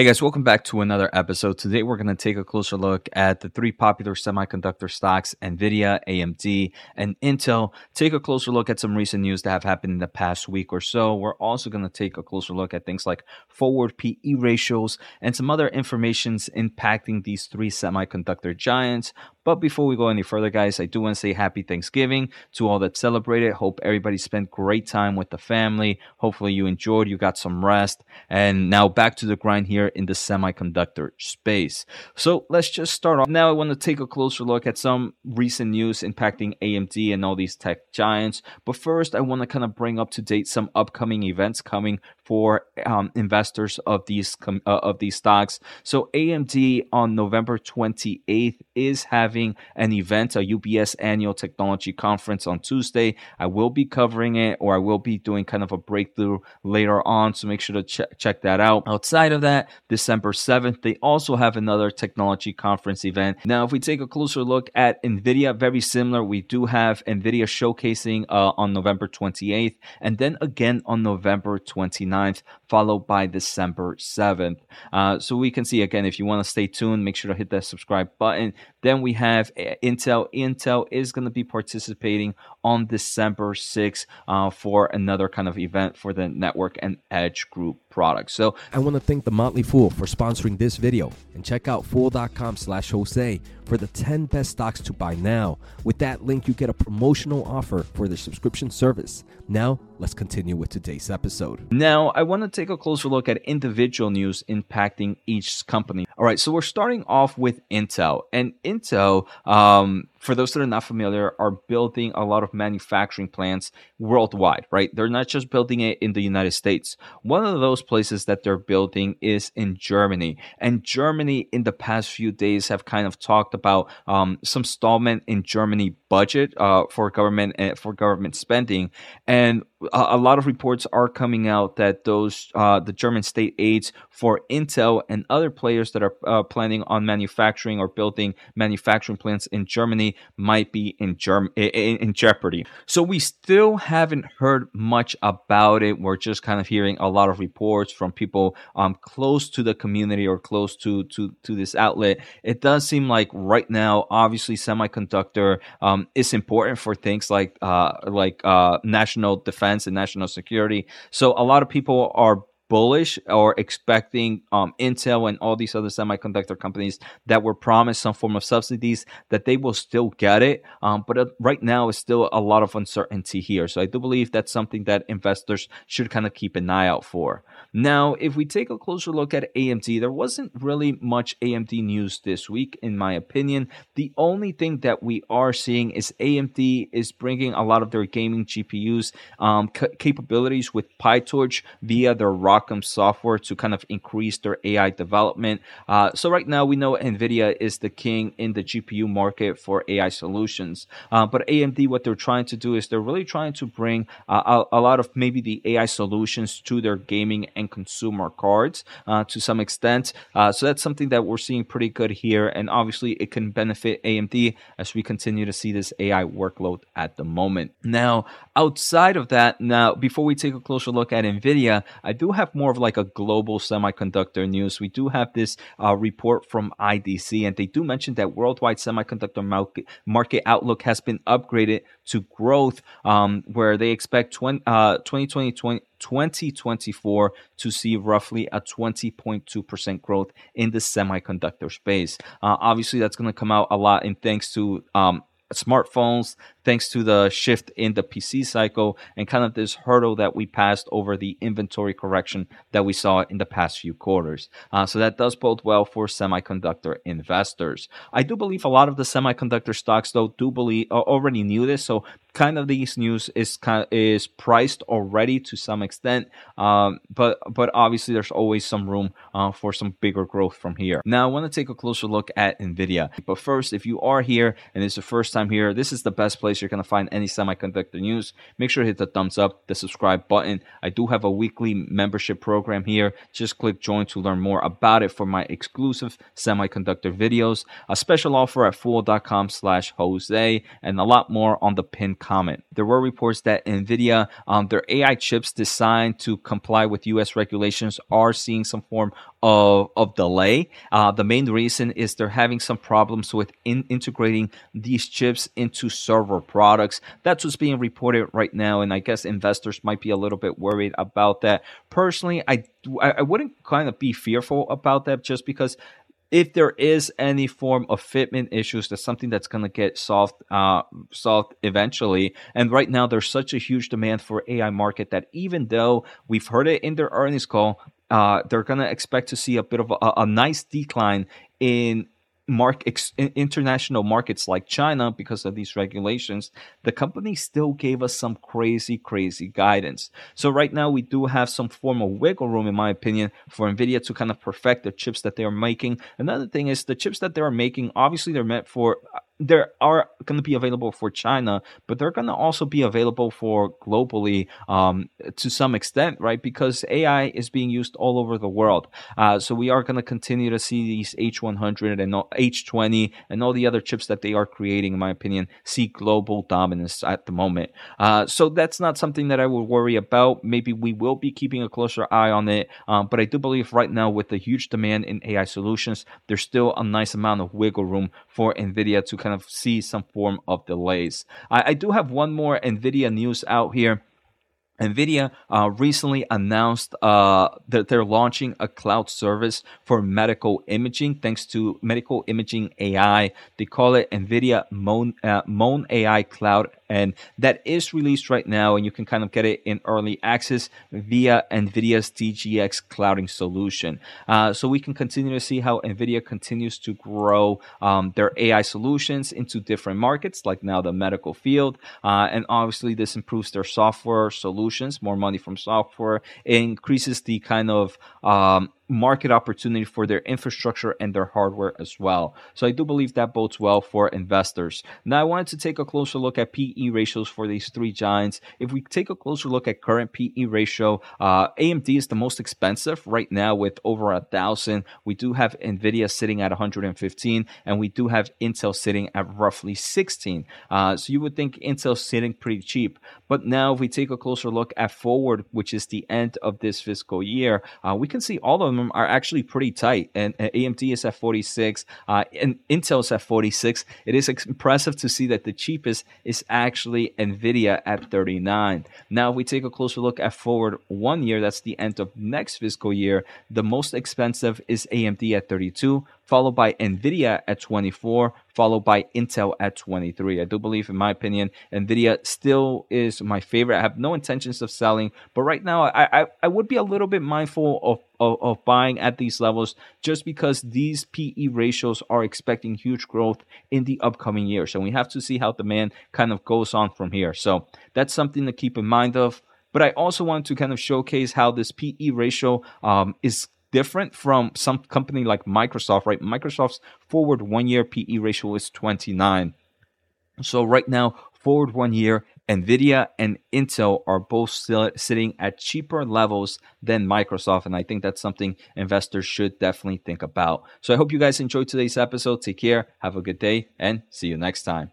Hey guys, welcome back to another episode. Today we're going to take a closer look at the three popular semiconductor stocks Nvidia, AMD, and Intel. Take a closer look at some recent news that have happened in the past week or so. We're also going to take a closer look at things like forward PE ratios and some other informations impacting these three semiconductor giants. But before we go any further, guys, I do want to say happy Thanksgiving to all that celebrated. Hope everybody spent great time with the family. Hopefully you enjoyed, you got some rest. And now back to the grind here in the semiconductor space. So let's just start off. Now I want to take a closer look at some recent news impacting AMD and all these tech giants. But first, I want to kind of bring up to date some upcoming events coming for um, investors of these com- uh, of these stocks. So AMD on November 28th is having an event, a UBS annual technology conference on Tuesday. I will be covering it, or I will be doing kind of a breakthrough later on. So make sure to ch- check that out. Outside of that, December 7th, they also have another technology conference event. Now, if we take a closer look at Nvidia, very similar. We do have Nvidia showcasing uh, on November 28th, and then again on November 29th. 29th, followed by December 7th. Uh, so we can see again, if you want to stay tuned, make sure to hit that subscribe button. Then we have uh, Intel. Intel is going to be participating on December 6th uh, for another kind of event for the network and edge group products. So I want to thank the Motley Fool for sponsoring this video and check out fool.com slash Jose for the 10 best stocks to buy now. With that link, you get a promotional offer for the subscription service. Now, let's continue with today's episode. Now, I want to take a closer look at individual news impacting each company. All right, so we're starting off with Intel. And Intel, um, for those that are not familiar, are building a lot of manufacturing plants worldwide, right? They're not just building it in the United States. One of those places that they're building is in Germany. And Germany, in the past few days, have kind of talked about um, some stallment in Germany budget uh, for government uh, for government spending. And a, a, lot of reports are coming out that those uh, the German state aids for Intel and other players that are uh, planning on manufacturing or building manufacturing plants in Germany might be in, Germ- in, in jeopardy. So we still haven't heard much about it. We're just kind of hearing a lot of reports from people um, close to the community or close to to to this outlet. It does seem like right now, obviously, semiconductor um, is important for things like uh, like uh, national defense and national security. So a lot of people are bullish or expecting um, Intel and all these other semiconductor companies that were promised some form of subsidies that they will still get it. Um, but uh, right now, it's still a lot of uncertainty here. So I do believe that's something that investors should kind of keep an eye out for. Now, if we take a closer look at AMD, there wasn't really much AMD news this week, in my opinion. The only thing that we are seeing is AMD is bringing a lot of their gaming GPUs um, c- capabilities with PyTorch via their ROCm Software to kind of increase their AI development. Uh, so right now we know NVIDIA is the king in the GPU market for AI solutions. Uh, but AMD, what they're trying to do is they're really trying to bring uh, a, a, lot of maybe the AI solutions to their gaming and consumer cards uh, to some extent. Uh, so that's something that we're seeing pretty good here. And obviously it can benefit AMD as we continue to see this AI workload at the moment. Now, outside of that, now before we take a closer look at NVIDIA, I do have have more of like a global semiconductor news. We do have this uh, report from IDC, and they do mention that worldwide semiconductor market, market outlook has been upgraded to growth, um, where they expect 20, uh, 2020, 20, 2024 to see roughly a 20.2% growth in the semiconductor space. Uh, obviously, that's going to come out a lot in thanks to um, smartphones, thanks to the shift in the PC cycle and kind of this hurdle that we passed over the inventory correction that we saw in the past few quarters. Uh, so that does bode well for semiconductor investors. I do believe a lot of the semiconductor stocks, though, do believe already knew this. So kind of these news is kind is priced already to some extent, um, but but obviously there's always some room uh, for some bigger growth from here. Now I want to take a closer look at Nvidia, but first, if you are here and it's the first time here, this is the best place you're gonna find any semiconductor news. Make sure to hit the thumbs up, the subscribe button. I do have a weekly membership program here. Just click join to learn more about it for my exclusive semiconductor videos. A special offer at fool.com slash Jose, and a lot more on the pin comment. There were reports that NVIDIA, um, their AI chips designed to comply with US regulations, are seeing some form of, of delay. Uh, the main reason is they're having some problems with in, integrating these chips into server products. That's what's being reported right now, and I guess investors might be a little bit worried about that. Personally, I I wouldn't kind of be fearful about that just because if there is any form of fitment issues, that's something that's going to get solved uh, solved eventually. And right now, there's such a huge demand for AI market that even though we've heard it in their earnings call, uh, they're going to expect to see a bit of a, a nice decline in mark ex, international markets like China because of these regulations, the company still gave us some crazy, crazy guidance. So right now we do have some form of wiggle room, in my opinion, for Nvidia to kind of perfect the chips that they are making. Another thing is the chips that they are making, obviously they're meant for uh, they are going to be available for China, but they're going to also be available for globally um, to some extent, right? Because AI is being used all over the world. Uh, so we are going to continue to see these H100 and H20 and all the other chips that they are creating, in my opinion, see global dominance at the moment. Uh, so that's not something that I would worry about. Maybe we will be keeping a closer eye on it, um, but I do believe right now with the huge demand in AI solutions, there's still a nice amount of wiggle room for NVIDIA to kind of see some form of delays. I, I do have one more NVIDIA news out here. NVIDIA uh, recently announced uh, that they're launching a cloud service for medical imaging thanks to medical imaging AI. They call it NVIDIA Moan, uh, MONAI Cloud and that is released right now and you can kind of get it in early access via nvidia's dgx clouding solution. Uh, so we can continue to see how nvidia continues to grow um, their ai solutions into different markets like now the medical field uh, and obviously this improves their software solutions more money from software it increases the kind of um, market opportunity for their infrastructure and their hardware as well. So I do believe that bodes well for investors. Now I wanted to take a closer look at PE ratios for these three giants. If we take a closer look at current PE ratio, uh, AMD is the most expensive right now with over a thousand. We do have Nvidia sitting at 115, and we do have Intel sitting at roughly 16. Uh, so you would think Intel sitting pretty cheap, but now if we take a closer look at forward, which is the end of this fiscal year, uh, we can see all of them them are actually pretty tight. And uh, AMD is at 46, uh, and Intel is at 46. It is impressive to see that the cheapest is actually NVIDIA at 39. Now, if we take a closer look at forward one year, that's the end of next fiscal year, the most expensive is AMD at 32 followed by NVIDIA at 24, followed by Intel at 23. I do believe, in my opinion, NVIDIA still is my favorite. I have no intentions of selling, but right now I, I, I would be a little bit mindful of, of, of buying at these levels just because these PE ratios are expecting huge growth in the upcoming years. And we have to see how demand kind of goes on from here. So that's something to keep in mind of. But I also want to kind of showcase how this PE ratio um, is different from some company like Microsoft, right? Microsoft's forward one year PE ratio is 29. So right now, forward one year, Nvidia and Intel are both still sitting at cheaper levels than Microsoft. And I think that's something investors should definitely think about. So I hope you guys enjoyed today's episode. Take care, have a good day, and see you next time.